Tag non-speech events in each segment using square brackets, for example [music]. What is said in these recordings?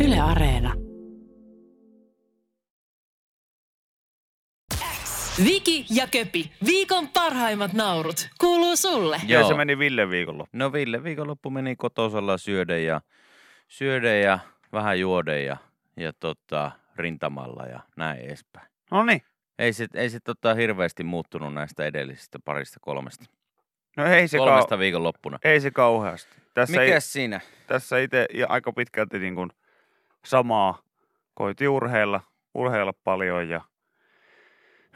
Yle Areena. Viki ja Köpi, viikon parhaimmat naurut, kuuluu sulle. Joo. Joo. se meni Ville viikolla. No Ville viikonloppu meni kotosalla syödä ja, syödä ja vähän juoda ja, ja tota, rintamalla ja näin edespäin. No niin. Ei se, ei se tota, hirveästi muuttunut näistä edellisistä parista kolmesta. No ei se, kolmesta kau- viikonloppuna. ei se kauheasti. Tässä, ei, Mikäs siinä? tässä itse ja aika pitkälti niin kuin samaa. Koiti urheilla, urheilla paljon ja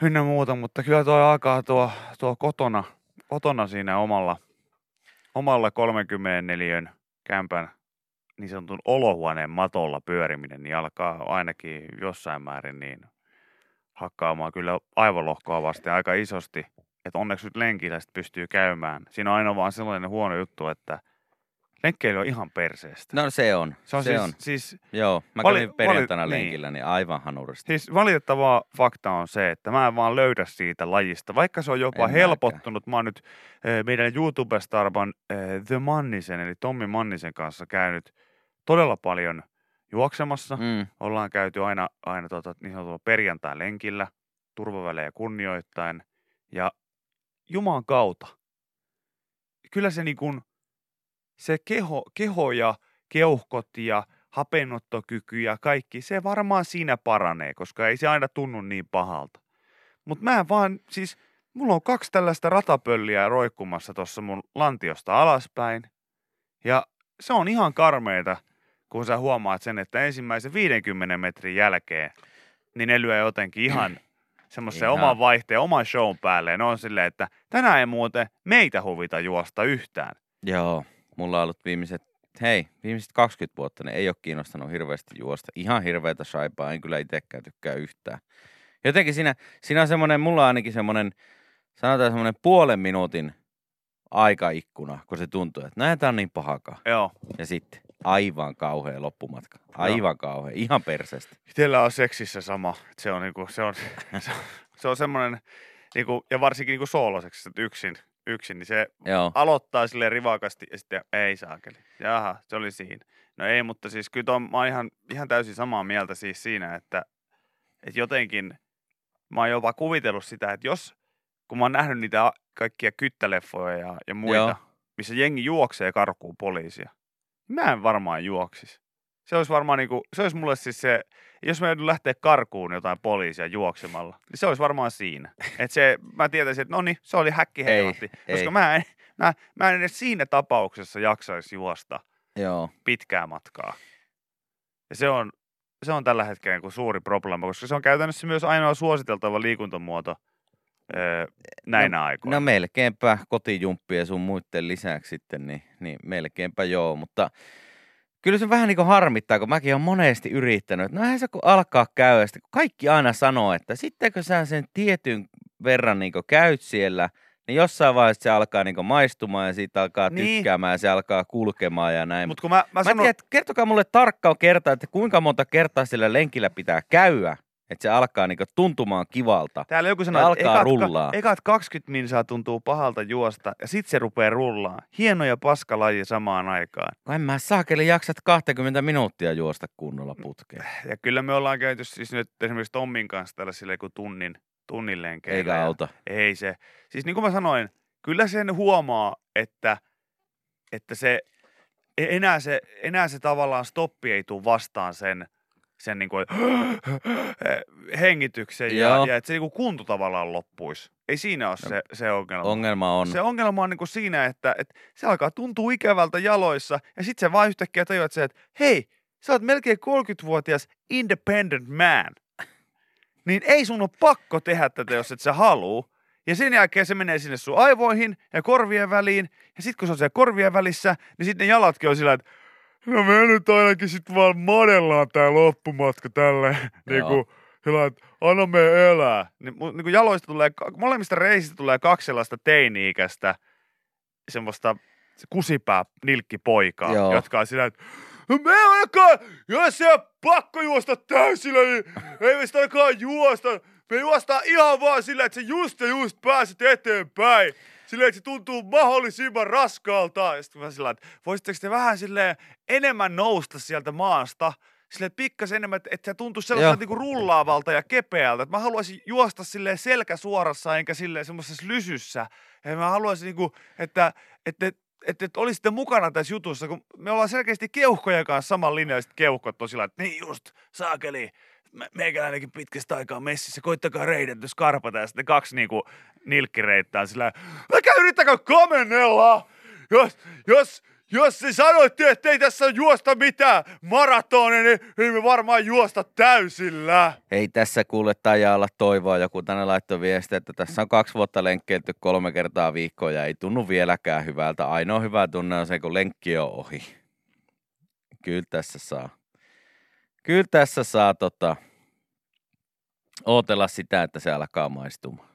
ynnä muuta, mutta kyllä tuo alkaa tuo, tuo kotona, kotona siinä omalla, omalla 34 kämpän niin sanotun olohuoneen matolla pyöriminen, niin alkaa ainakin jossain määrin niin hakkaamaan kyllä aivolohkoa vasten aika isosti. Että onneksi nyt lenkillä pystyy käymään. Siinä on aina vaan sellainen huono juttu, että lenkkeily on ihan perseestä. No se on. Se on se siis, on. siis Joo, mä Vali- kävin perjantaina vali- lenkillä, niin aivan hanurista. Siis valitettava fakta on se, että mä en vaan löydä siitä lajista. Vaikka se on jopa En helpottunut. Mä oon nyt eh, meidän YouTube-starban eh, The Mannisen, eli Tommi Mannisen kanssa käynyt todella paljon juoksemassa. Mm. Ollaan käyty aina, aina tota, niin sanotulla perjantai lenkillä, turvavälejä kunnioittain. Ja Juman kautta, kyllä se niin kuin, se keho, keho ja keuhkot ja hapenottokyky ja kaikki, se varmaan siinä paranee, koska ei se aina tunnu niin pahalta. Mutta mä vaan, siis mulla on kaksi tällaista ratapölliä roikkumassa tuossa mun lantiosta alaspäin. Ja se on ihan karmeita, kun sä huomaat sen, että ensimmäisen 50 metrin jälkeen, niin ne lyö jotenkin ihan [clears throat] semmoisen oman vaihteen, oman shown päälle. Ne on silleen, että tänään ei muuten meitä huvita juosta yhtään. Joo, mulla on ollut viimeiset, hei, viimeiset 20 vuotta, ne ei ole kiinnostanut hirveästi juosta. Ihan hirveätä saipaa, en kyllä itsekään tykkää yhtään. Jotenkin siinä, siinä on semmoinen, mulla on ainakin semmoinen, sanotaan semmoinen puolen minuutin aikaikkuna, kun se tuntuu, että näin tää on niin pahakaan. Joo. Ja sitten aivan kauhea loppumatka. Aivan kauhea, ihan perseestä. Itsellä on seksissä sama. Se on, niinku, se on, [laughs] se on, se on semmoinen, niinku, ja varsinkin niinku sooloseksissä, että yksin, yksin, niin se Joo, aloittaa sille rivakasti ja sitten ei saakeli. Jaha, se oli siinä. No ei, mutta siis kyllä ton, mä oon ihan, ihan täysin samaa mieltä siis siinä, että, että jotenkin mä oon jopa kuvitellut sitä, että jos, kun mä oon nähnyt niitä kaikkia kyttäleffoja ja, ja muita, Joo. Joo. missä jengi juoksee karkuun poliisia, niin mä en varmaan juoksis. Se olisi varmaan niinku, se olisi mulle siis se, jos mä joudun lähteä karkuun jotain poliisia juoksemalla, niin se olisi varmaan siinä. [laughs] Että se, mä tietäisin, että no niin, se oli häkki Ei, koska ei. mä en, mä, mä en edes siinä tapauksessa jaksaisi juosta joo. pitkää matkaa. Ja se on, se on tällä hetkellä niin kuin suuri probleema, koska se on käytännössä myös ainoa suositeltava liikuntamuoto öö, näinä aikoina. No melkeinpä kotijumppien sun muiden lisäksi sitten, niin, niin melkeinpä joo, mutta kyllä se vähän niin kuin harmittaa, kun mäkin olen monesti yrittänyt, että no eihän se kun alkaa käydä, sitten kaikki aina sanoo, että sittenkö sä sen tietyn verran niin käyt siellä, niin jossain vaiheessa se alkaa niin maistumaan ja siitä alkaa Niin. tykkäämään ja se alkaa kulkemaan ja näin. Mutta kun mä, mä, Mä sanon, tiedä, että kertokaa mulle tarkkaan kertaa, että kuinka monta kertaa sillä lenkillä pitää käydä, että se alkaa niin tuntumaan kivalta. täällä joku sanoo, että alkaa ekat, rullaa. ekat 20 minsaa tuntuu pahalta juosta ja sit se rupeaa rullaa. Hieno ja paskalaji samaan aikaan. Kun en mä saakeli jaksat 20 minuuttia juosta kunnolla putkeen. Ja kyllä me ollaan käyty siis nyt esimerkiksi Tommin kanssa tällaisille joku tunnin, tunnin lenkeillä. Eikä auta. Ei se. Siis niin kuin mä sanoin, kyllä sen huomaa, että, että se, e- enää se, enää se tavallaan stoppi ei tule vastaan sen, sen niin kuin [gasps] hengityksen ja, ja että se niin kuin kunto tavallaan loppuisi. Ei siinä ole se, se ongelma. Ongelma on. Se ongelma on niin kuin siinä, että, että se alkaa tuntua ikävältä jaloissa ja sitten se vaan yhtäkkiä tajuat se, että hei, sä oot melkein 30-vuotias independent man. Niin ei sun ole pakko tehdä tätä, jos et sä haluu. Ja sen jälkeen se menee sinne sun aivoihin ja korvien väliin. Ja sitten kun se on siellä korvien välissä, niin sitten ne jalatkin on sillä, että no me nyt ainakin sitten vaan madellaan tää loppumatka tälle. [laughs] niin kuin, sillä, että anna me elää. Niin, mu- niin kuin jaloista tulee, ka- molemmista reisistä tulee kaksi sellaista teini-ikäistä semmoista kusipää nilkkipoikaa, Joo. jotka on sillä, että no me ainakaan, jos se on pakko juosta täysillä, niin ei me sitä ainakaan juosta. Me juostaan ihan vaan sillä, että sä just ja just pääset eteenpäin. Silleen, että se tuntuu mahdollisimman raskaalta. Ja sitten mä sillä, että voisitteko te vähän silleen enemmän nousta sieltä maasta, sille pikkasen enemmän, että, että se tuntuisi sellaiselta niinku rullaavalta ja kepeältä. Että mä haluaisin juosta sille selkä suorassa enkä sille semmoisessa lysyssä. Ja mä haluaisin niinku, että, että, että, että, olisitte mukana tässä jutussa, kun me ollaan selkeästi keuhkojen kanssa saman linjaiset keuhkot tosiaan, että niin just, saakeli, meikäläinenkin pitkästä aikaa messissä, koittakaa reidetty skarpata ja sitten kaksi niinku nilkkireittää sillä älkää yrittäkö komennella, jos, jos, jos te sanoitte, että ei tässä juosta mitään maratonia, niin ei me varmaan juosta täysillä. Ei tässä kuule tajaa olla toivoa. Joku tänne laittoi viestiä, että tässä on kaksi vuotta lenkkeilty kolme kertaa viikkoa ja ei tunnu vieläkään hyvältä. Ainoa hyvä tunne on se, kun lenkki on ohi. Kyllä tässä saa. Kyllä tässä saa tota, ootella sitä, että se alkaa maistumaan.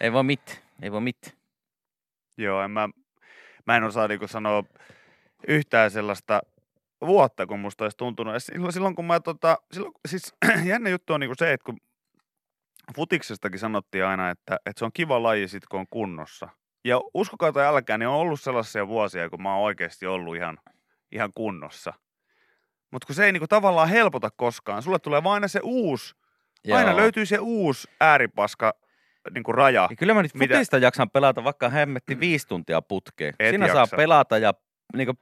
Ei voi mitään. Ei voi mitään. Joo, en mä, mä en osaa niinku sanoa yhtään sellaista vuotta, kun musta olisi tuntunut. Silloin, silloin kun mä tota, silloin, siis [clears throat] jännä juttu on niinku se, että kun futiksestakin sanottiin aina, että, että se on kiva laji sit, kun on kunnossa. Ja uskokaa tai älkää, niin on ollut sellaisia vuosia, kun mä oon oikeasti ollut ihan, ihan kunnossa. Mutta kun se ei niinku tavallaan helpota koskaan. Sulle tulee vain aina se uusi, aina Joo. löytyy se uusi ääripaska niinku raja. Ja kyllä mä nyt Mitä- futista jaksan pelata vaikka hemmetti viisi tuntia putkeen. Et Siinä saa jaksa. pelata ja niinku,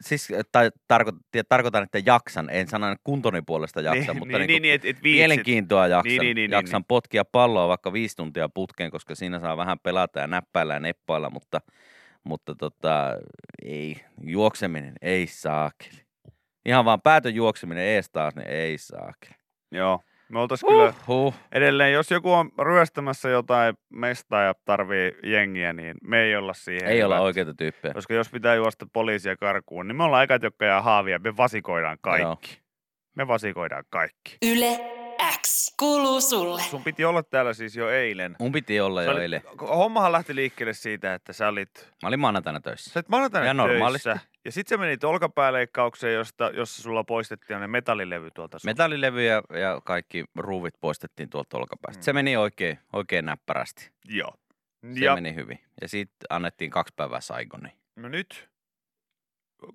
siis, tai tarko, tie- tarkoitan, että jaksan. En sano kuntoni puolesta jaksa, niin, mutta niin, niinku, niin, et, et viitsit. mielenkiintoa jaksan. Niin, niin, niin, jaksan niin, potkia palloa vaikka viisi tuntia putkeen, koska siinä saa vähän pelata ja näppäillä ja neppailla, mutta, mutta tota, ei, juokseminen ei saakeli. Ihan vaan päätön juokseminen ees taas, niin ei saakeli. Joo. Me oltais kyllä Huh. edelleen, jos joku on ryöstämässä jotain mestaa ja tarvii jengiä, niin me ei olla siihen. Ei olla hyvät. oikeita tyyppejä. Koska jos pitää juosta poliisia karkuun, niin me ollaan ekat, jotka jää haavia. Me vasikoidaan kaikki. Joo. Me vasikoidaan kaikki. Yle X kuuluu sulle. Sun piti olla täällä siis jo eilen. Mun piti olla Sä jo olit- eilen. Hommahan lähti liikkeelle siitä, että sä olit, Mä olin maanantaina töissä. sä olit maanantaina Ja normaalisti. töissä. Ja sit sä menit olkapääleikkaukseen, josta, jossa sulla poistettiin ne metallilevy tuolta sun. Metallilevy ja, ja kaikki ruuvit poistettiin tuolta olkapäästä. Se Mm. meni oikein, oikein näppärästi. Joo. Se ja meni hyvin. Ja sitten annettiin kaksi päivää Saigoni. no nyt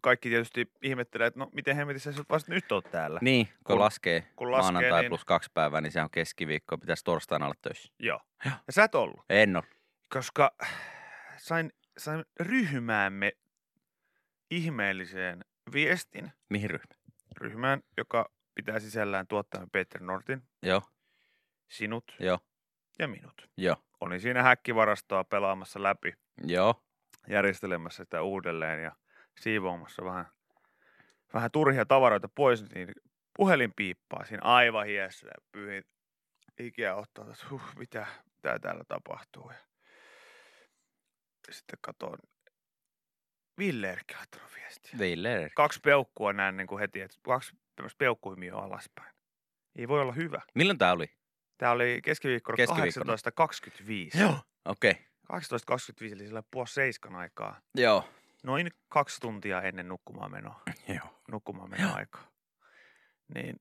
kaikki tietysti ihmettelee, että no miten hemmetissä sä vasta nyt oot täällä. Niin, kun, Kun- laskee, kun laskee, maanantai niin- plus kaksi päivää, niin se on keskiviikko. Pitäisi torstaina olla töissä. Joo. Joo. Ja sä et ollut. En ole. koska sain, sain ryhmäämme ihmeelliseen viestin Mihin ryhmä? ryhmään, joka pitää sisällään tuottajan Peter Nortin, Joo, sinut joo, ja minut. joo, Olin siinä häkkivarastoa pelaamassa läpi, joo. järjestelemässä sitä uudelleen ja siivoamassa vähän, vähän turhia tavaroita pois, niin puhelin piippaa siinä aivan hiessä ja pyyhin hikeä ottaa, että huh, mitä, mitä täällä tapahtuu. Ja sitten katoin, Ville Erkki on laittanut viestiä. Ville. Kaksi peukkua näen niin kuin heti, että kaksi tämmöistä peukkuhimioa alaspäin. Ei voi olla hyvä. Milloin tää oli? Tämä oli keskiviikkona Keskiviikkona. 18.25. Joo. Okei. Okay. 18.25 eli sillä puoli seiskan aikaa. Joo. Noin kaksi tuntia ennen nukkumaan menoa. [laughs] Joo. nukkumaan [laughs] mennä aikaa. Niin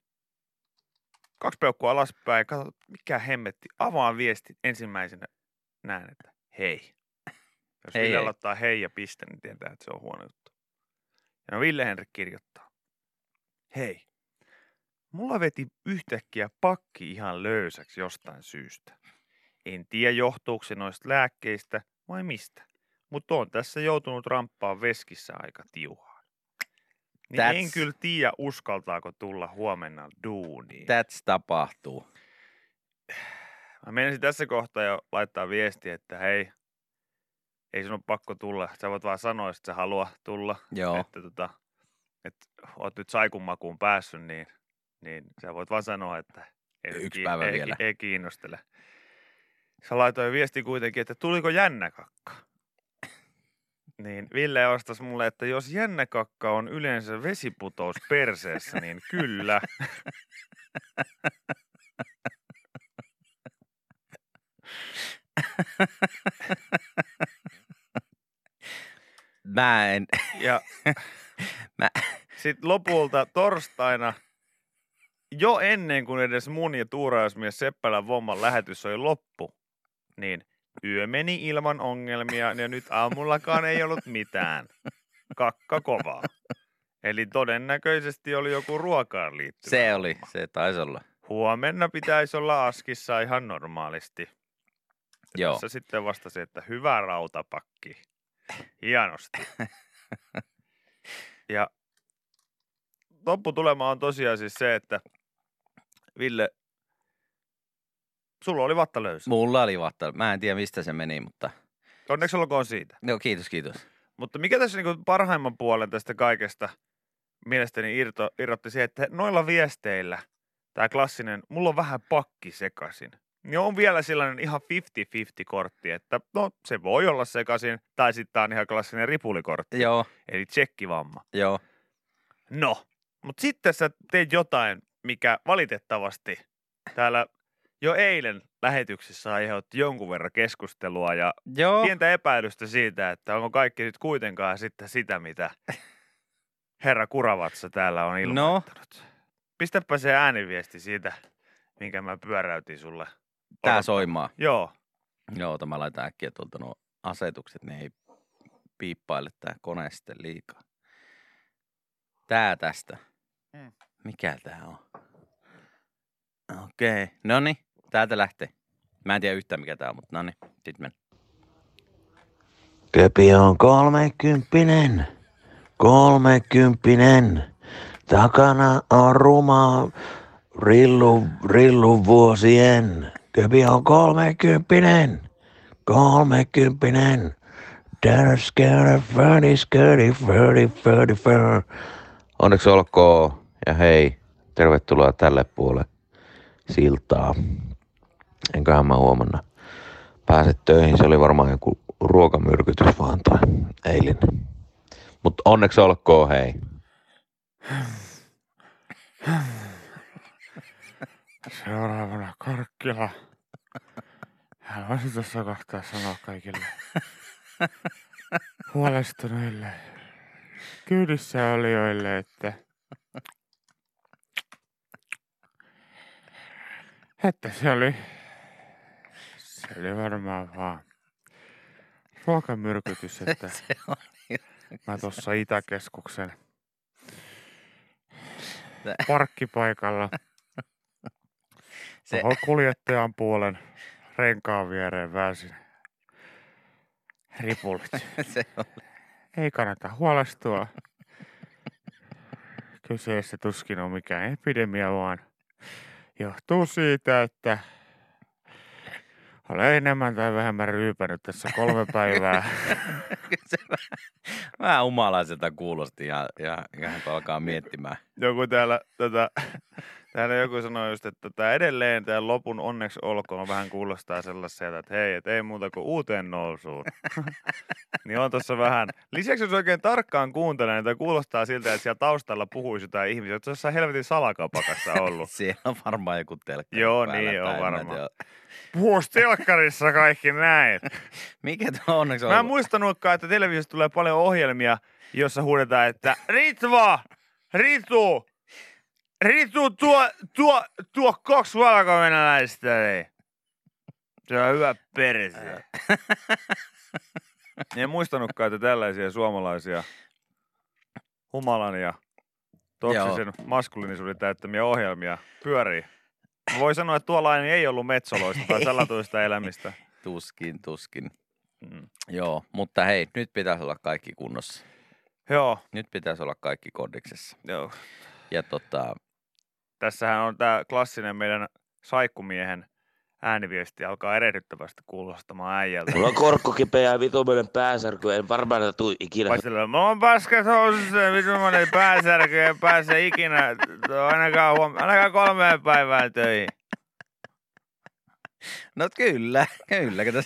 kaksi peukkua alaspäin, katso mikä hemmetti. Avaan viesti ensimmäisenä näen, että hei. Jos Hei, Ville hei. aloittaa hei ja piste, niin tietää, että se on huono juttu. Ja no Ville Henrik kirjoittaa. Hei. Mulla veti yhtäkkiä pakki ihan löysäksi jostain syystä. En tiedä johtuuko se noista lääkkeistä vai mistä. Mutta on tässä joutunut ramppaan veskissä aika tiuhaan. Niin en That's- kyllä tiedä, uskaltaako tulla huomenna duuniin. That's tapahtuu. Mä menisin tässä kohtaa jo laittaa viestiä, että hei, ei ole pakko tulla. Sä voit vaan sanoa, että sä haluaa tulla. Joo. Että, tota, että oot nyt saikun makuun päässyt, niin, niin sä voit vaan sanoa, että ei, Yksi päivä ei, vielä. ei kiinnostele. Sä laitoin viesti kuitenkin, että tuliko jännäkakka. Niin Ville vastasi mulle, että jos jännäkakka on yleensä vesiputous perseessä, niin kyllä. [laughs] Mä en... Ja [laughs] Mä... sitten lopulta torstaina, jo ennen kuin edes mun ja tuurausmies Seppälän Vomman lähetys oli loppu, niin yö meni ilman ongelmia ja nyt aamullakaan ei ollut mitään. Kakka kovaa. Eli todennäköisesti oli joku ruokaan liittyvä. Se oli, homma. se taisi olla. Huomenna pitäisi olla askissa ihan normaalisti. Ja Joo. Tässä sitten vastasi, että hyvä rautapakki. Hienosti. ja lopputulema on tosiaan siis se, että Ville, sulla oli vatta löysä. Mulla oli vatta. Mä en tiedä mistä se meni, mutta... Onneksi olkoon siitä. Joo, kiitos, kiitos. Mutta mikä tässä niinku parhaimman puolen tästä kaikesta mielestäni irto, irrotti se, että noilla viesteillä tämä klassinen, mulla on vähän pakki sekasin. Niin on vielä sellainen ihan 50-50 kortti, että no se voi olla sekasin, tai sitten tämä on ihan klassinen ripulikortti, Joo, eli tsekkivamma. joo. No, mutta sitten sä teit jotain, mikä valitettavasti täällä jo eilen lähetyksessä aiheutti jonkun verran keskustelua ja Joo. pientä epäilystä siitä, että onko kaikki nyt kuitenkaan sitten sitä, mitä herra Kuravatsa täällä on ilmoittanut. Pistäpä se ääniviesti siitä, minkä mä pyöräytin sulle. Tää soimaa. Joo. Joo, mä laitan äkkiä tuolta nuo asetukset, ne ei piippaile tää kone sitten liikaa. Tää tästä. Mm. Mikä tää on? Okei, okay. no niin, täältä lähtee. Mä en tiedä yhtään mikä tää on, mutta no niin, sit men. Köpi on kolmekymppinen, kolmekymppinen. Takana on ruma rillu, rillu vuosien. Köpi on kolmekymppinen, kolmekymppinen. Dance, skirty, furdy, skirty, furdy, furdy, fur. Onneksi olkoon ja hei, tervetuloa tälle puolelle siltaa. Enköhän mä huomenna pääse töihin. Se oli varmaan joku ruokamyrkytys vaan tai eilinen. Mutta onneksi olkoon, hei. Seuraavana Karkkila. Haluaisin tuossa kohtaa sanoa kaikille huolestuneille kyydissä olijoille, että että se oli se oli varmaan vaan ruokamyrkytys, [laughs] että mä tuossa Itäkeskuksen parkkipaikalla Se- tuohon kuljettajan puolen renkaan viereen väänsin ripulit. [laughs] se on. Ei kannata huolestua. Kyseessä tuskin on mikään epidemia, vaan johtuu siitä, että olen enemmän tai vähemmän ryypänyt tässä kolme [laughs] päivää. se vähän, vähän umalaiselta kuulosti ja, ja, ja alkaa miettimään. joku täällä, tätä, täällä joku sanoi just, että tämä edelleen tämä lopun onneksi olkoon vähän kuulostaa sellaiselta, että hei, et ei muuta kuin uuteen nousuun. [laughs] niin on tuossa vähän. Lisäksi jos oikein tarkkaan kuuntelee, niin kuulostaa siltä, että siellä taustalla puhuisi jotain ihmisiä. Oletko jossain helvetin salakapakassa ollut? [laughs] Siellä on varmaan joku telkkari. Joo, niin on varmaan. Puhus telkkarissa kaikki näin. [laughs] Mikä tuo onneksi Mä en on? muistanutkaan, että televisiossa tulee paljon ohjelmia, jossa huudetaan, että Ritva, Ritu, Ritu, tuo, tuo, tuo kaksi valkovenäläistä. Niin. Se on hyvä perse. [laughs] En muistanutkaan, että tällaisia suomalaisia humalan ja toksisen maskuliinisuuden täyttämiä ohjelmia pyörii. Voi sanoa, että tuollainen ei ollut metsoloista tai salatuista elämistä. Tuskin, tuskin. Mm. Joo, mutta hei, nyt pitäisi olla kaikki kunnossa. Joo, Nyt pitäisi olla kaikki kodiksessa. joo. Ja tota, Tässähän on tämä klassinen meidän saikkumiehen ääniviesti alkaa erehdyttävästi kuulostamaan äijältä. Mulla on korkko kipeä ja vitumainen pääsärky, en varmaan tätä tuu ikinä. Paistella, mulla on paskat housussa ja vitumainen pääsärky ja pääse ikinä ainakaan, huom- ainakaan kolmeen päivään töihin. no kyllä, kyllä. Kato.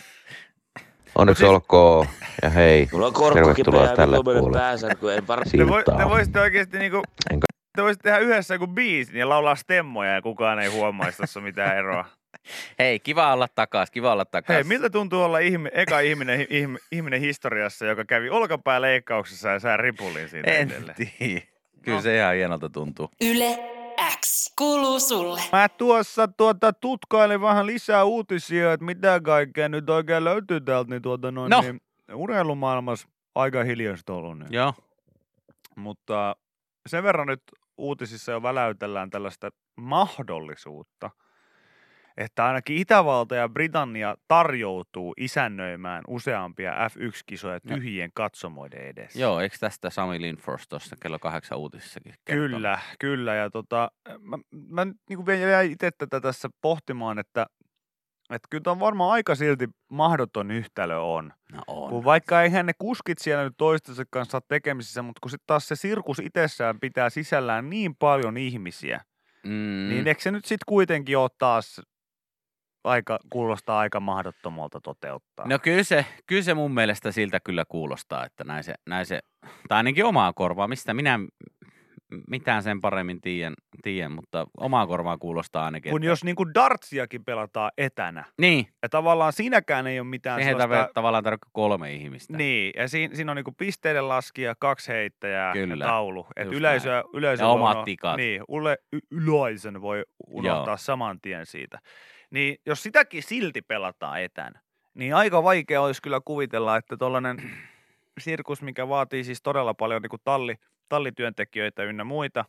Onneksi siis- olkoon ja hei, Mulla on korkko kipeä tervetuloa ja tälle vitumainen puolelle pääsärky, en var... Te, voi, te voisitte oikeasti niinku, Enkä- te voisitte tehdä yhdessä joku biisin ja laulaa stemmoja ja kukaan ei huomaisi tuossa mitään eroa. [laughs] Hei, kiva olla takas, kiva olla takas. Hei, miltä tuntuu olla ihmi, eka ihminen, ihminen, ihminen historiassa, joka kävi olkapääleikkauksessa ja saa ripulin siitä En edelleen? tiedä. Kyllä No. se ihan hienolta tuntuu. Yle X kuuluu sulle. Mä tuossa tuota, tutkailin vähän lisää uutisia, että mitä kaikkea nyt oikein löytyy täältä, niin, tuota, noin, No. niin urheilumaailmassa aika hiljaista ollut. Niin. Joo. Mutta sen verran nyt uutisissa jo väläytellään tällaista mahdollisuutta, että ainakin Itävalta ja Britannia tarjoutuu isännöimään useampia F1-kisoja No. tyhjien katsomoiden edessä. Joo, eikö tästä Sami Lindfors tuossa kello kahdeksan uutisissakin kertonut? Kyllä, kyllä. Ja tota, mä, mä niin kuin itse tätä tässä pohtimaan, että, että kyllä tämä varmaan aika silti mahdoton yhtälö on. No on. Kun vaikka eihän ne kuskit siellä nyt toistensa kanssa ole tekemisissä, mutta kun sitten taas se sirkus itsessään pitää sisällään niin paljon ihmisiä, Mm. niin eikö se nyt sitten kuitenkin ole taas aika, kuulostaa aika mahdottomalta toteuttaa? No kyllä se, kyllä se mun mielestä siltä kyllä kuulostaa, että näin se, näin se tai ainakin omaa korvaa, mistä minä mitään sen paremmin tiedän, tiedän mutta omaa korvaa kuulostaa ainakin. kun että, jos niinku dartsiakin pelataan etänä, Niin, ja tavallaan siinäkään ei ole mitään siihen sellaista... tarvitse tavallaan tarvitse kolme ihmistä. Niin, ja siinä, siinä on niinku pisteiden laskija, kaksi heittäjää Kyllä, ja taulu. Et just yleisö, yleisö Ja omat tikat. Niin, yle, yleisön voi unohtaa Joo. saman tien siitä. Niin jos sitäkin silti pelataan etänä, niin aika vaikea olisi kyllä kuvitella, että tuollainen [clears throat] sirkus, mikä vaatii siis todella paljon niin talli, tallityöntekijöitä ynnä muita,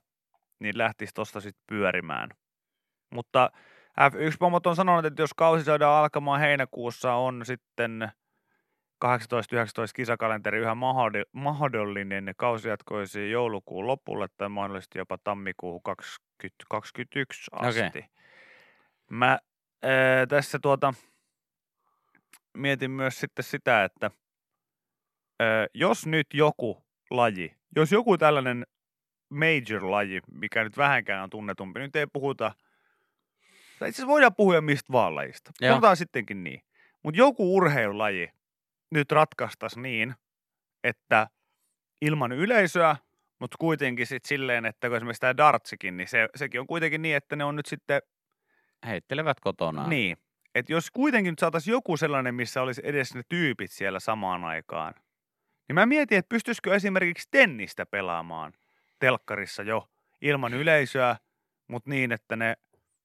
niin lähtisi tuosta sitten pyörimään. Mutta F1-pomot on sanonut, että jos kausi saadaan alkamaan heinäkuussa, on sitten 18-19 kisakalenteri yhä mahdoll- mahdollinen. Kausi jatkoisi joulukuun lopulle tai mahdollisesti jopa tammikuuhun 2021 asti. Okei. Mä ää, tässä tuota mietin myös sitten sitä, että ää, jos nyt joku laji, jos joku tällainen major-laji, mikä nyt vähänkään on tunnetumpi, nyt ei puhuta, tai itse asiassa voidaan puhua mistä vaan lajista. Joo. Puhutaan sittenkin niin. Mutta joku urheilulaji nyt ratkaistaisi niin, että ilman yleisöä, mutta kuitenkin sitten silleen, että kun esimerkiksi tämä dartsikin, niin se, sekin on kuitenkin niin, että ne on nyt sitten Heittelevät kotona. niin. Että jos kuitenkin nyt saataisiin joku sellainen, missä olisi edes ne tyypit siellä samaan aikaan, niin mä mietin, että pystyisikö esimerkiksi tennistä pelaamaan telkkarissa jo ilman yleisöä, mutta niin, että ne,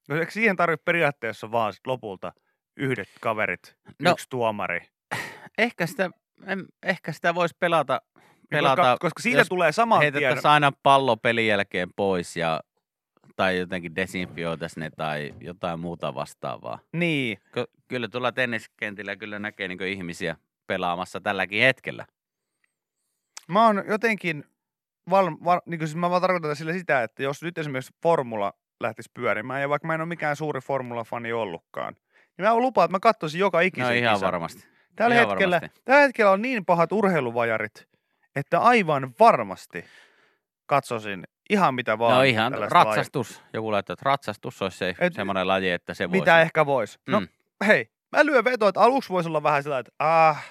koska eikö siihen tarvitse periaatteessa vaan sit lopulta yhdet kaverit, No. no. yksi tuomari. Ehkä sitä, en, ehkä sitä voisi pelata, Niin pelata koska, koska siitä tulee saman tien. aina pallo pelin jälkeen pois ja tai jotenkin desinfioitaisiin ne tai jotain muuta vastaavaa. Niin, Ky- kyllä tuolla tenniskentillä kyllä näkee niin ihmisiä pelaamassa tälläkin hetkellä. Mä oon jotenkin, val, val, niin kuin siis mä vaan tarkoitan sillä sitä, että jos nyt esimerkiksi formula lähtisi pyörimään, ja vaikka mä en ole mikään suuri formula-fani ollutkaan, niin mä lupaan, että mä katsoisin joka ikisen No ihan kisan. varmasti. Tällä ihan hetkellä, varmasti. tällä hetkellä on niin pahat urheiluvajarit, että aivan varmasti katsoisin ihan mitä vaan. No ihan tällaista lajia. ratsastus. Joku laittaa, että ratsastus olisi se Et- semmoinen laji, että se voisi. Mitä ehkä vois. No Mm. hei, mä lyön vetoa, että aluksi voisi olla vähän sillä, että ah,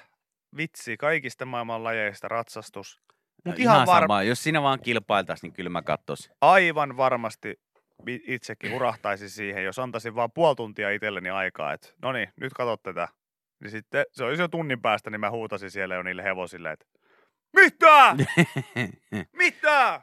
vitsi, kaikista maailman lajeista ratsastus. Mutta ihan, ihan, var- sama. Jos siinä vaan kilpailtaisiin, niin kyllä mä katsoisin. aivan varmasti itsekin urahtaisin siihen, jos antaisin vaan puoli tuntia itselleni aikaa, että no niin, nyt katsot tätä. Niin sitten se olisi jo tunnin päästä, niin mä huutasin siellä jo niille hevosille, että mitä? [laughs] Mitä?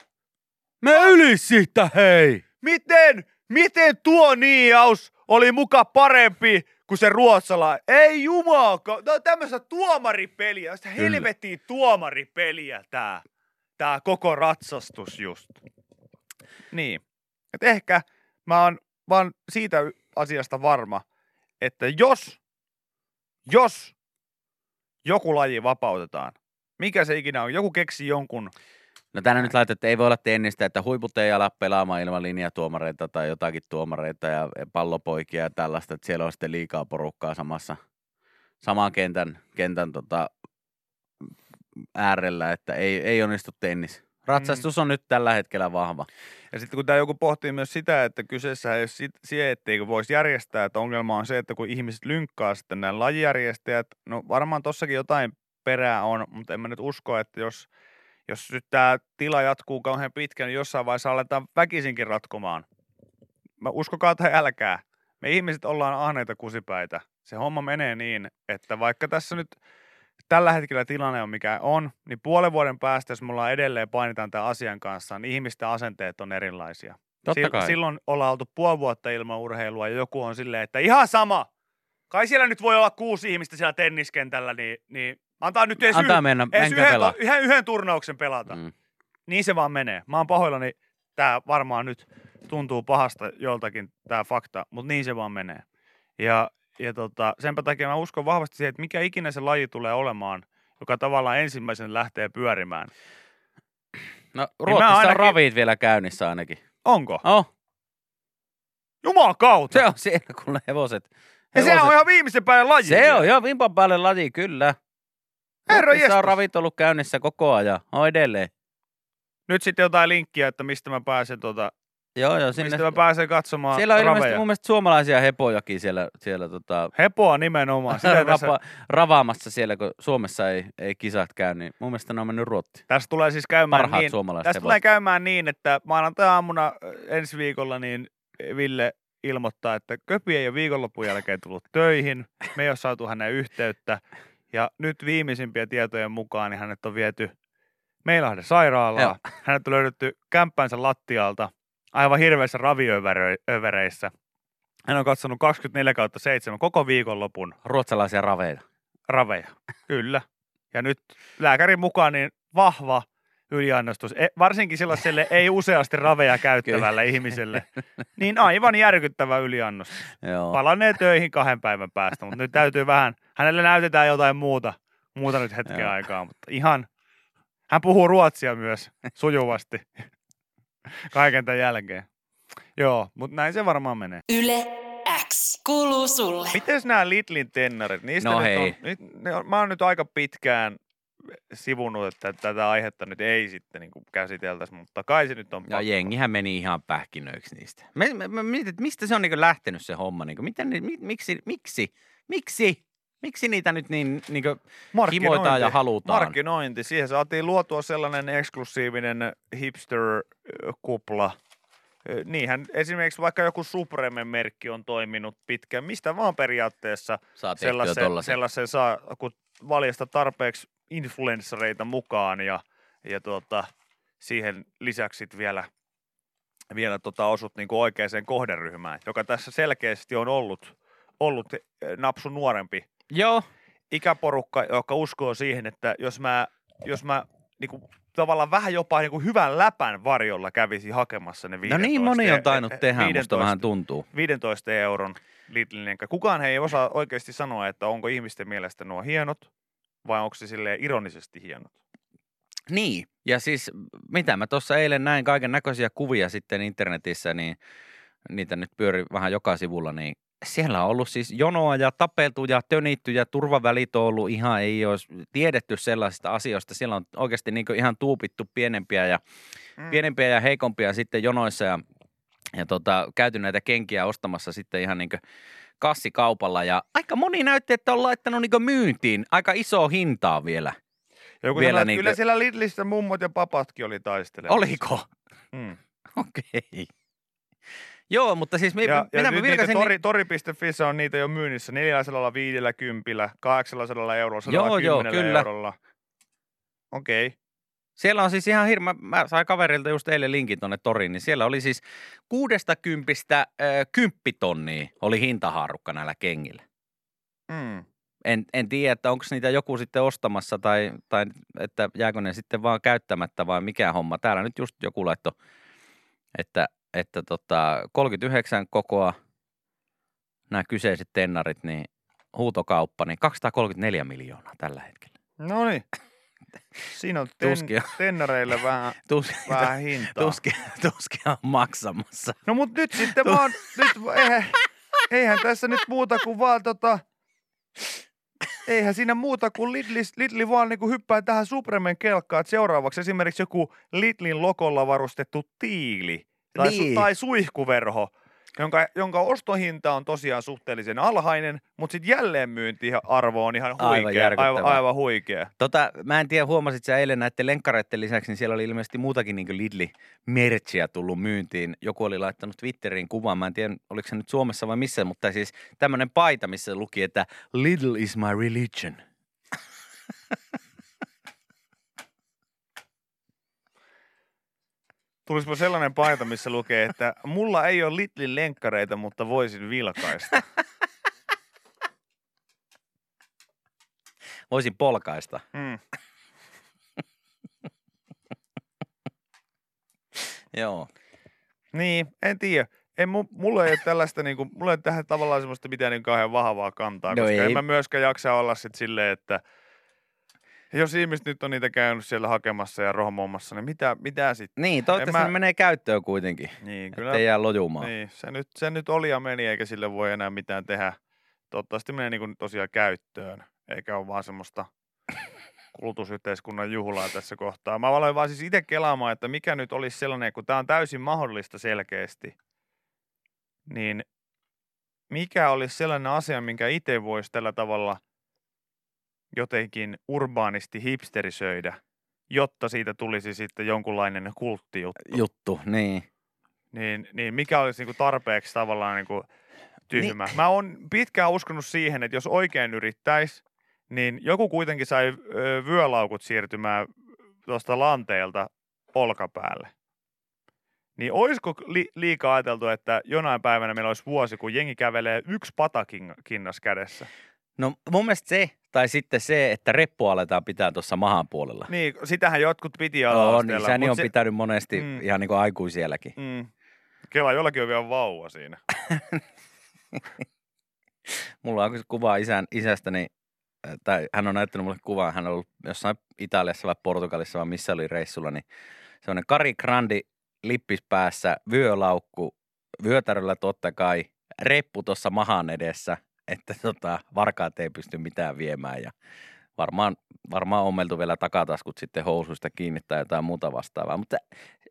Mä yli siitä, hei! Miten? Miten tuo niiaus oli muka parempi kuin se ruotsala? Ei jumalka, tää on tämmöistä tuomaripeliä, sitä helvettiin tuomaripeliä tää, tää koko ratsastus just. Niin, et ehkä mä oon vaan siitä asiasta varma, että jos, jos joku laji vapautetaan, mikä se ikinä on, joku keksi jonkun No tänne nyt laitettu, että ei voi olla tennistä, että huiput ei ala pelaamaan ilman linjatuomareita tai jotakin tuomareita ja pallopoikia ja tällaista, että siellä on sitten liikaa porukkaa samassa, saman kentän, kentän tota, äärellä, että ei, ei onnistu tennis. Ratsastus on nyt tällä hetkellä vahva. Ja sitten kun tämä joku pohtii myös sitä, että kyseessä ei ole se, etteikö voisi järjestää, että ongelma on se, että kun ihmiset lynkkaa sitten nämä lajijärjestäjät, no varmaan tossakin jotain perää on, mutta en mä nyt usko, että jos, jos nyt tämä tila jatkuu kauhean pitkään, niin jossain vaiheessa aletaan väkisinkin ratkomaan. Mä uskokaa tai älkää. Me ihmiset ollaan ahneita kusipäitä. Se homma menee niin, että vaikka tässä nyt tällä hetkellä tilanne on mikä on, niin puolen vuoden päästä, jos me ollaan edelleen painitaan tämän asian kanssa, niin ihmisten asenteet on erilaisia. Totta kai. Silloin ollaan oltu puoli vuotta ilman urheilua ja joku on silleen, että ihan sama. Kai siellä nyt voi olla kuusi ihmistä siellä tenniskentällä, niin, niin antaa nyt edes, Antaa yh- mennä, edes yhden, pelaa. yhden, yhden turnauksen pelata. Mm. Niin se vaan menee. Mä oon pahoillani, tää varmaan nyt tuntuu pahasta joltakin tää fakta, mutta niin se vaan menee. Ja, ja tota, senpä takia mä uskon vahvasti siihen, että mikä ikinä se laji tulee olemaan, joka tavallaan ensimmäisen lähtee pyörimään. No mä Ruotsissa on ainakin- ravit vielä käynnissä ainakin. Onko? Oh, Jumalan kautta! se on siellä, kun ne hevoset. ja sehän on ihan viimeisen päälle laji. Se vielä. on jo vimpan päälle laji, kyllä. Herra Ruotsissa on ollut käynnissä koko ajan. On edelleen. Nyt sitten jotain linkkiä, että mistä mä pääsen, tota, Joo, joo, sinne. mistä mä pääsen katsomaan Siellä on ilmeisesti raveja. mun mielestä suomalaisia hepojakin siellä, siellä tota, Hepoa nimenomaan. Sitä [laughs] tässä, rapa, ravaamassa siellä, kun Suomessa ei, ei kisat käy, niin mun mielestä ne on mennyt ruottiin. tässä tulee siis käymään Parhaat niin, hevoset. tulee käymään niin, että maanantai-aamuna ensi viikolla niin Ville ilmoittaa, että Köpi ei ole viikonlopun jälkeen tullut töihin. Me ei ole saatu hänen yhteyttä. Ja nyt viimeisimpiä tietojen mukaan niin hänet on viety Meilahden sairaalaan. Joo. Hänet on löydetty kämppänsä lattialta aivan hirveissä raviövereissä. Hän on katsonut 24 kautta 7 koko viikonlopun Ruotsalaisia raveja. raveja. Kyllä. Ja nyt lääkärin mukaan niin vahva yliannostus, e, varsinkin sellaiselle ei useasti raveja käyttävälle ihmiselle, niin aivan järkyttävä yliannostus. Joo. Palanee töihin kahden päivän päästä, mutta nyt täytyy vähän, hänelle näytetään jotain muuta, muuta nyt hetken Joo. aikaa, mutta ihan, hän puhuu ruotsia myös sujuvasti kaiken tämän jälkeen. Joo, mutta näin se varmaan menee. Yle X kuuluu sulle. Mites nämä Lidlin tennarit? Niistä No nyt hei. On, nyt, ne on, mä oon nyt aika pitkään sivunut, että tätä aihetta nyt ei sitten niin käsiteltäisi, mutta kai se nyt on Ja pakko. jengihän meni ihan pähkinöiksi niistä. Mä, mä, mä mietin, että mistä se on niin lähtenyt se homma. Niin miten, ni- mi, miksi, miksi, miksi, miksi niitä nyt niin, niin himoitaan ja halutaan? Markkinointi. Siihen saatiin luotua sellainen eksklusiivinen hipster-kupla. Niinhän esimerkiksi vaikka joku Supreme-merkki on toiminut pitkään. Mistä vaan periaatteessa Saa sellaisen, sellaisen saa, kun valjasta tarpeeksi influenssareita mukaan ja, ja tuota, siihen lisäksi sit vielä, vielä tota osut niin oikeaan kohderyhmään, joka tässä selkeästi on ollut, ollut eh, napsu nuorempi Joo, ikäporukka, joka uskoo siihen, että jos mä, jos mä niin kuin, tavallaan vähän jopa niin kuin hyvän läpän varjolla kävisi hakemassa ne no 15, niin moni on tainnut tehdä, musta 15 vähän tuntuu. 15 euron Lidlin Kukaan ei osaa oikeasti sanoa, että onko ihmisten mielestä nuo hienot vai onko se silleen ironisesti hienot. Niin, ja siis mitä mä tuossa eilen näin kaiken näköisiä kuvia sitten internetissä, niin niitä nyt pyöri vähän joka sivulla, niin siellä on ollut siis jonoa ja tapeltu ja tönitty ja turvavälit on ollut ihan, ei olisi tiedetty sellaisista asioista. Siellä on oikeasti niin ihan tuupittu pienempiä ja, Mm. pienempiä ja heikompia sitten jonoissa ja, ja tota, käyty näitä kenkiä ostamassa sitten ihan niin kassikaupalla ja aika moni näytti, että on laittanut niin myyntiin aika iso hintaa vielä. Joku vielä sanoi, niinkö- kyllä siellä Lidlissä mummot ja papatkin oli taistelemassa. Oliko? Mm. [laughs] Okei. Joo, mutta siis mi- Ja, ja mitä nyt mä vilkasin, tori, tori.fissä on niitä jo myynnissä 450, 800 eurolla, Joo, 110 joo, kyllä. eurolla. Okei. Okay. Siellä on siis ihan hirma, mä sain kaverilta just eilen linkin tonne toriin, niin siellä oli siis kuudesta kympistä kymppitonnia oli hintahaarukka näillä kengillä. Mm. En, en tiedä, että onko niitä joku sitten ostamassa tai, tai että jääkö ne sitten vaan käyttämättä vai mikä homma. Täällä nyt just joku laitto, että, että tota, 39 kokoa nämä kyseiset tennarit, niin huutokauppa, niin 234 miljoonaa tällä hetkellä. No niin. Siinä on ten, tennareille vähän, [laughs] Tus, vähän hintaa. tuskin, tuskin on maksamassa. No mut nyt sitten vaan, nyt, eihän, eihän tässä nyt muuta kuin vaan tota, eihän siinä muuta kuin Lidli, Lidli vaan niinku hyppää tähän Supremen kelkkaan, seuraavaksi esimerkiksi joku Lidlin lokolla varustettu tiili tai, Niin. su, tai suihkuverho, jonka, jonka ostohinta on tosiaan suhteellisen alhainen, mutta sitten jälleenmyyntiarvo on ihan Aivan huikea, aivan, järkyttävää. aivan huikea. Tota, mä en tiedä, huomasit sä eilen näiden lenkkareiden lisäksi, niin siellä oli ilmeisesti muutakin niin Lidli-merchia tullut myyntiin. Joku oli laittanut Twitteriin kuvan, mä en tiedä, oliko se nyt Suomessa vai missä, mutta siis tämmöinen paita, missä luki, että Lidl is my religion. [laughs] Tulisiko sellainen paita, missä lukee, että mulla ei ole Lidlin lenkkareita, mutta voisin vilkaista. Voisin polkaista. Mm. Joo. Niin, en tiedä. En, mu- mulla ei ole tällaista, niinku, mulla ei ole tähän tavallaan semmoista mitään niin kauhean vahvaa kantaa, No koska ei. en mä myöskään jaksa olla sit silleen, että jos ihmiset nyt on niitä käynyt siellä hakemassa ja rohmoamassa, niin mitä, mitä sitten? Niin, toivottavasti mä- ne menee käyttöön kuitenkin. Niin, Kyllä. Ettei jää lojumaan. Niin. Se nyt, se nyt oli ja meni, eikä sille voi enää mitään tehdä. Toivottavasti menee niin tosiaan käyttöön, eikä ole vaan semmoista [laughs] kulutusyhteiskunnan juhlaa tässä kohtaa. Mä aloin vaan siis itse kelaamaan, että mikä nyt olisi sellainen, kun tämä on täysin mahdollista selkeästi, niin mikä olisi sellainen asia, minkä itse voisi tällä tavalla jotenkin urbaanisti hipsterisöidä, jotta siitä tulisi sitten jonkunlainen kulttijuttu Juttu, niin. niin, niin mikä olisi niinku tarpeeksi tavallaan niinku tyhmä. Niin. Mä oon pitkään uskonut siihen, että jos oikein yrittäisi, niin joku kuitenkin sai vyölaukut siirtymään tuosta lanteelta olkapäälle. Niin olisiko li- liikaa ajateltu, että jonain päivänä meillä olisi vuosi, kun jengi kävelee yksi patakinnas kädessä? No mun mielestä se, tai sitten se, että reppu aletaan pitää tuossa mahan puolella. Niin, sitähän jotkut piti ala niin säni on se... pitänyt monesti Mm. mm. ihan niin kuin aikuisielläkin. Mm. Kela, jollakin on vielä vauva siinä. [laughs] Mulla on kuva isän, isästäni, äh, tai hän on näyttänyt mulle kuvaa, hän on ollut jossain Italiassa vai Portugalissa vai missä oli reissulla, niin semmoinen Kari Grandi lippis päässä, vyölaukku, vyötäröllä totta kai, reppu tuossa mahan edessä, että tota, varkaat ei pysty mitään viemään ja varmaan, varmaan ommeltu vielä takataskut sitten housuista kiinni tai jotain muuta vastaavaa, mutta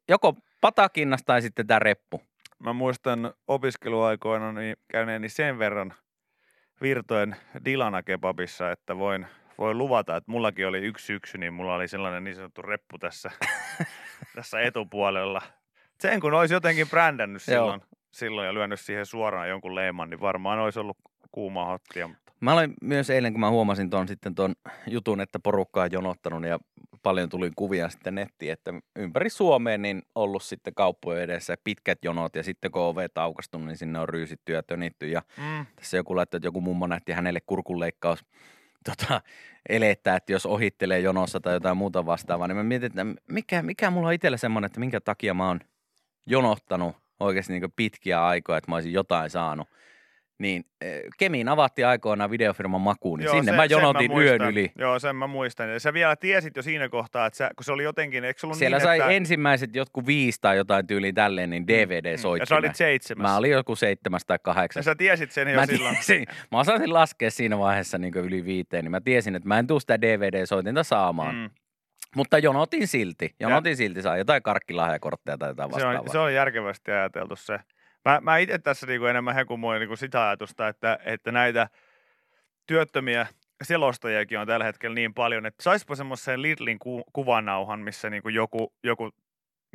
joko patakinnas tai sitten tämä reppu. Mä muistan opiskeluaikoina niin käyneeni sen verran virtojen Dilana kebabissa, että voin, voin luvata, että mullakin oli yksi syksy, niin mulla oli sellainen niin sanottu reppu tässä, [laughs] tässä etupuolella. Sen kun olisi jotenkin brändännyt silloin, silloin ja lyönyt siihen suoraan jonkun leiman, niin varmaan olisi ollut kuumaa hottia. Mutta Mä olin myös eilen, kun mä huomasin ton, sitten ton jutun, että porukka on jonottanut ja paljon tuli kuvia sitten nettiin, että ympäri Suomeen niin ollut sitten kauppojen edessä pitkät jonot ja sitten kun ovet aukastunut, niin sinne on ryysitty ja tönitty ja mm, tässä joku laittoi, että joku mummo näytti hänelle kurkunleikkaus [laughs] tota, elettä, että jos ohittelee jonossa tai jotain muuta vastaavaa, niin mä mietin, että mikä, mikä mulla on itsellä semmoinen, että minkä takia mä oon jonottanut oikeasti niin pitkiä aikoja, että mä olisin jotain saanut. Niin eh, Kemiin avattiin aikoinaan videofirman makuun, niin Joo, sinne sen- mä jonotin yön muistan. yli. Joo, sen mä muistan. Ja sä vielä tiesit jo siinä kohtaa, että sä, kun se oli jotenkin, eikö se ollut Siellä niin, sai että... ensimmäiset jotkut viisi tai jotain tyyliin tälleen, niin Mm, DVD-soittimen. Ja sä olit seitsemäs. Mä olin joku seitsemäs tai Ja kahdeksas. sä tiesit sen jo Mä, silloin. tiesin, mä osasin laskea siinä vaiheessa niin yli viiteen, niin mä tiesin, että mä en tuu sitä DVD-soitinta saamaan. Mm. Mm. Mutta jonotin silti. Jonotin silti, saa jotain karkkilahjakortteja tai jotain Se vastaavaa. on, se on järkevästi ajateltu se. Mä, mä itse tässä niinku enemmän hekumoin niinku sitä ajatusta, että, että näitä työttömiä selostajiakin on tällä hetkellä niin paljon, että saispa semmoisen Lidlin ku, kuvanauhan, missä niinku joku, joku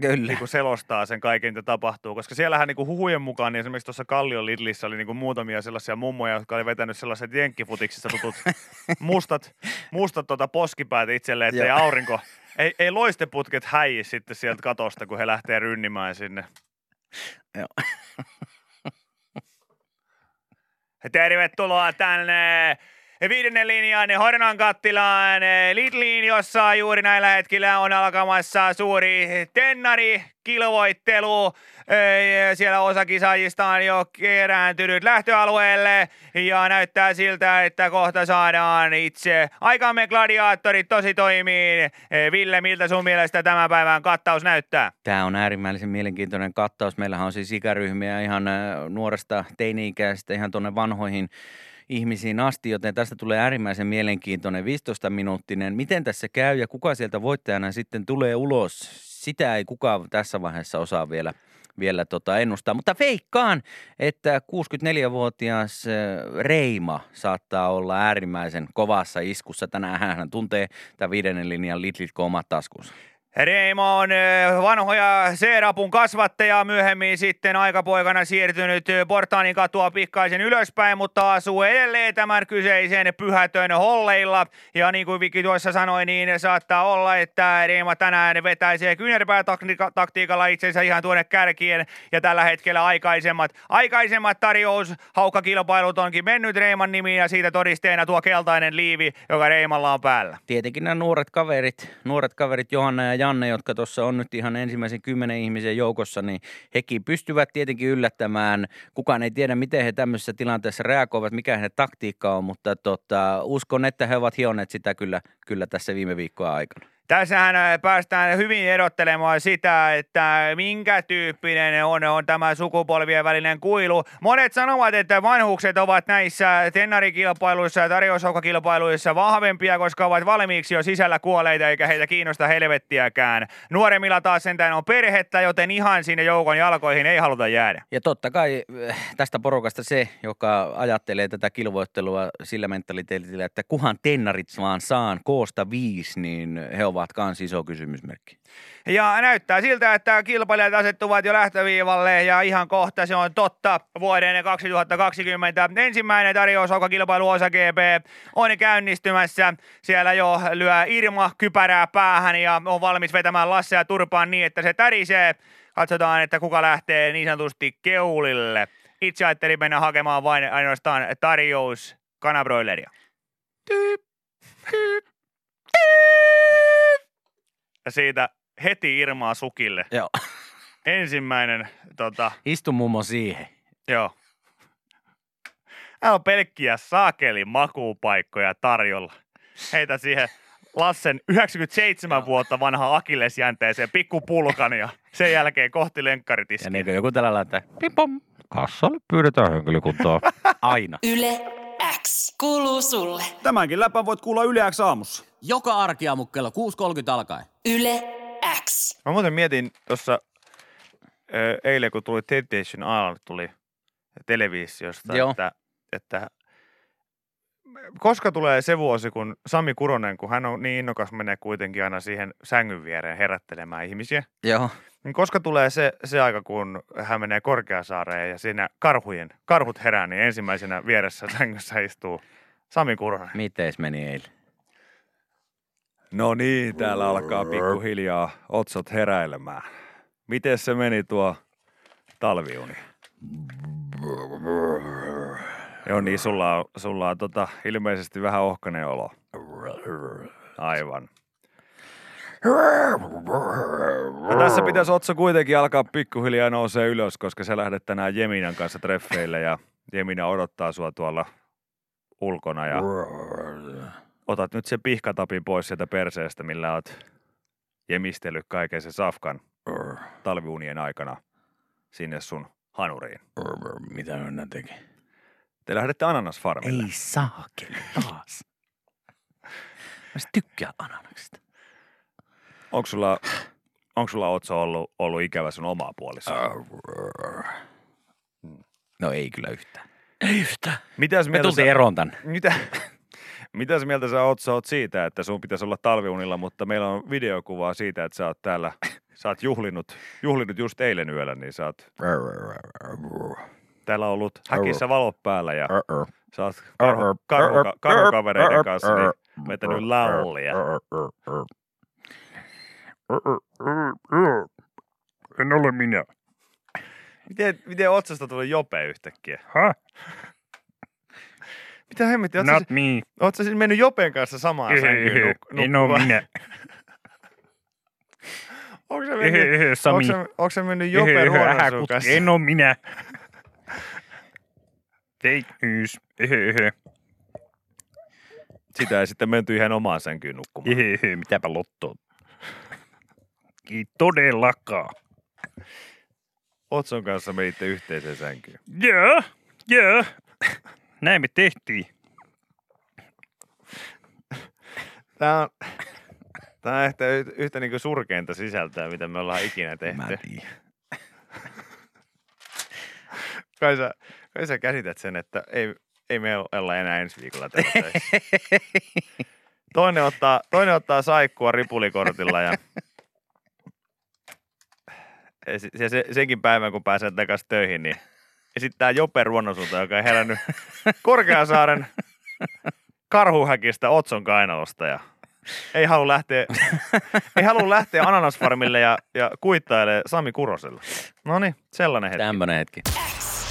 Kyllä. niinku selostaa sen kaiken, mitä tapahtuu. Koska siellähän niinku huhujen mukaan, niin esimerkiksi tuossa Kallion Lidlissä oli niinku muutamia sellaisia mummoja, jotka oli vetänyt sellaiset jenkkifutiksissa tutut [laughs] mustat, mustat tota poskipäät itselleen, että ei Joo. aurinko, ei, ei loisteputket häiji sitten sieltä katosta, kun he lähtee rynnimään sinne. [laughs] Joo. Tervetuloa tänne viidennen linjan Hornan kattilaan Lidliin, jossa juuri näillä hetkillä on alkamassa suuri tennari kilvoittelu. Ei, Siellä osa kisaajista on jo kerääntynyt lähtöalueelle ja näyttää siltä, että kohta saadaan itse aikamme gladiaattorit tosi toimiin. Ville, miltä sun mielestä tämän päivän kattaus näyttää? Tämä on äärimmäisen mielenkiintoinen kattaus. Meillähän on siis ikäryhmiä ihan nuoresta teini-ikäisestä ihan tuonne vanhoihin ihmisiin asti, joten tästä tulee äärimmäisen mielenkiintoinen 15-minuuttinen. Miten tässä käy ja kuka sieltä voittajana sitten tulee ulos? Sitä ei kukaan tässä vaiheessa osaa vielä, vielä tota ennustaa, mutta veikkaan, että 64-vuotias äh, Reima saattaa olla äärimmäisen kovassa iskussa. Tänään hän tuntee tämän viidennen linjan Lidlit omat taskunsa. Reimo on vanhoja C-rapun kasvattaja, myöhemmin sitten aikapoikana siirtynyt Portaanin katua pikkaisen ylöspäin, mutta asuu edelleen tämän kyseisen pyhätön holleilla. Ja niin kuin Viki tuossa sanoi, niin saattaa olla, että Reima tänään vetäisee kyynärpää taktiikalla itsensä ihan tuonne kärkien. Ja tällä hetkellä aikaisemmat, aikaisemmat tarjoushaukkakilpailut onkin mennyt Reiman nimiin ja siitä todisteena tuo keltainen liivi, joka Reimalla on päällä. tietenkin nämä nuoret kaverit, nuoret kaverit Johanna ja Janne, jotka tuossa on nyt ihan ensimmäisen kymmenen ihmisen joukossa, niin hekin pystyvät tietenkin yllättämään. Kukaan ei tiedä, miten he tämmöisessä tilanteessa reagoivat, mikä heidän taktiikka on, mutta tota, uskon, että he ovat hionneet sitä kyllä, kyllä tässä viime viikkoa aikana. Tässähän äh, päästään hyvin erottelemaan sitä, että minkä tyyppinen on, on tämä sukupolvien välinen kuilu. Monet sanovat, että vanhukset ovat näissä tennarikilpailuissa ja tarjousaukakilpailuissa vahvempia, koska ovat valmiiksi jo sisällä kuoleita eikä heitä kiinnosta helvettiäkään. Nuoremmilla taas sentään on perhettä, joten ihan sinne joukon jalkoihin ei haluta jäädä. Ja totta kai eh, tästä porukasta se, joka ajattelee tätä kilvoittelua sillä mentaliteetillä, että kuhan tennarit vaan saan koosta viisi, niin he ovat kans iso kysymysmerkki. Ja näyttää siltä, että kilpailijat asettuvat jo lähtöviivalle ja ihan kohta se on totta. Vuoden 2020 ensimmäinen tarjousaukakilpailu osa GP on käynnistymässä. Siellä jo lyö Irma kypärää päähän ja on valmis vetämään Lasse turpaan niin, että se tärisee. Katsotaan, että kuka lähtee niin sanotusti keulille. Itse ajattelin mennä hakemaan vain ainoastaan tarjous kanabroileria. Tyyp, tyyp, tyyp. Ja siitä heti Irmaa sukille. Joo. Ensimmäinen, tota, Istu mummo siihen. joo. Täällä on pelkkiä saakeli makuupaikkoja tarjolla. Heitä siihen Lassen 97 vuotta vanha akillesjänteeseen pikkupulkan ja sen jälkeen kohti lenkkaritiskia. Ja niin kuin joku tällä laittaa, Pipom. Kassalle pyydetään henkilökuntaa. [laughs] aina. Yle X kuuluu sulle. Tämänkin läpän voit kuulla Yle X aamussa. Joka arkiaamu kello 6.30 alkaen. Yle X. Mä muuten mietin tuossa eilen, kun tuli Temptation Island, tuli televisiosta, Joo. että, että koska tulee se vuosi, kun Sami Kuronen, kun hän on niin innokas, menee kuitenkin aina siihen sängyn viereen herättelemään ihmisiä, Joo. niin koska tulee se, se aika, kun hän menee Korkeasaareen ja siinä karhujen, karhut herää, niin ensimmäisenä vieressä sängyssä istuu Sami Kuronen. Mitees meni eilen? No niin, täällä alkaa pikkuhiljaa otsat heräilemään. Miten se meni tuo talviuni? Joo niin, sulla on, sulla on tota, ilmeisesti vähän ohkainen olo. Aivan. No tässä pitäisi Otso kuitenkin alkaa pikkuhiljaa nousee ylös, koska sä lähdet tänään Jeminan kanssa treffeille ja Jemina odottaa sua tuolla ulkona ja otat nyt sen pihkatapin pois sieltä perseestä, millä oot jemistellyt kaiken sen safkan talviunien aikana sinne sun hanuriin. Mitä mä teki? Te lähdette ananasfarmille. Ei saakeli taas. Mä sit tykkään ananaksista. Onko sulla, onko sulla Otso ollut, ollut ikävä sun omaa puolissa? No ei kyllä yhtään. Ei yhtään. Mitäs Me mieltä, tultiin sä, eroon tänne. mitä, [laughs] mitäs mieltä sä Otso oot siitä, että sun pitäisi olla talviunilla, mutta meillä on videokuvaa siitä, että sä oot täällä, sä oot juhlinut, juhlinut just eilen yöllä, niin sä oot täällä ollut häkissä valot päällä ja sä oot karhu, karhu, karhukavereiden kanssa niin vetänyt lallia. En ole minä. Miten, miten Otsasta tuli jope yhtäkkiä? Häh? Mitä hemmettiä? Oot, Not sä, me. oot sä siis mennyt Jopen kanssa samaan sänkyyn nuk- En ole minä. [laughs] Onko se mennyt, onko se, onko se mennyt Jopen ruoan sun kanssa? En ole minä. News. Sitä ei sitten menty ihan omaan sänkyyn nukkumaan. Ehehe, mitäpä lottoa. Ei todellakaan. Otson kanssa menitte yhteiseen sänkyyn. Joo, joo. Näin me tehtiin. Tää on, tää on ehkä yhtä, niinku surkeinta sisältöä, mitä me ollaan ikinä tehty. Mä tiedän. Kai sä, kai sä käsität sen, että ei, ei me olla enää ensi viikolla täällä töissä. [laughs] Toinen ottaa, toinen ottaa saikkua ripulikortilla ja, se, se, senkin päivän, kun pääsee takaisin töihin, niin esittää Jope Ruonnosulta, joka ei herännyt Korkeasaaren karhuhäkistä Otson kainalosta ja ei halua lähteä, ei halua lähteä ananasfarmille ja, ja kuittailee Sami Kuroselle. No niin, sellainen hetki. Tämmönen hetki.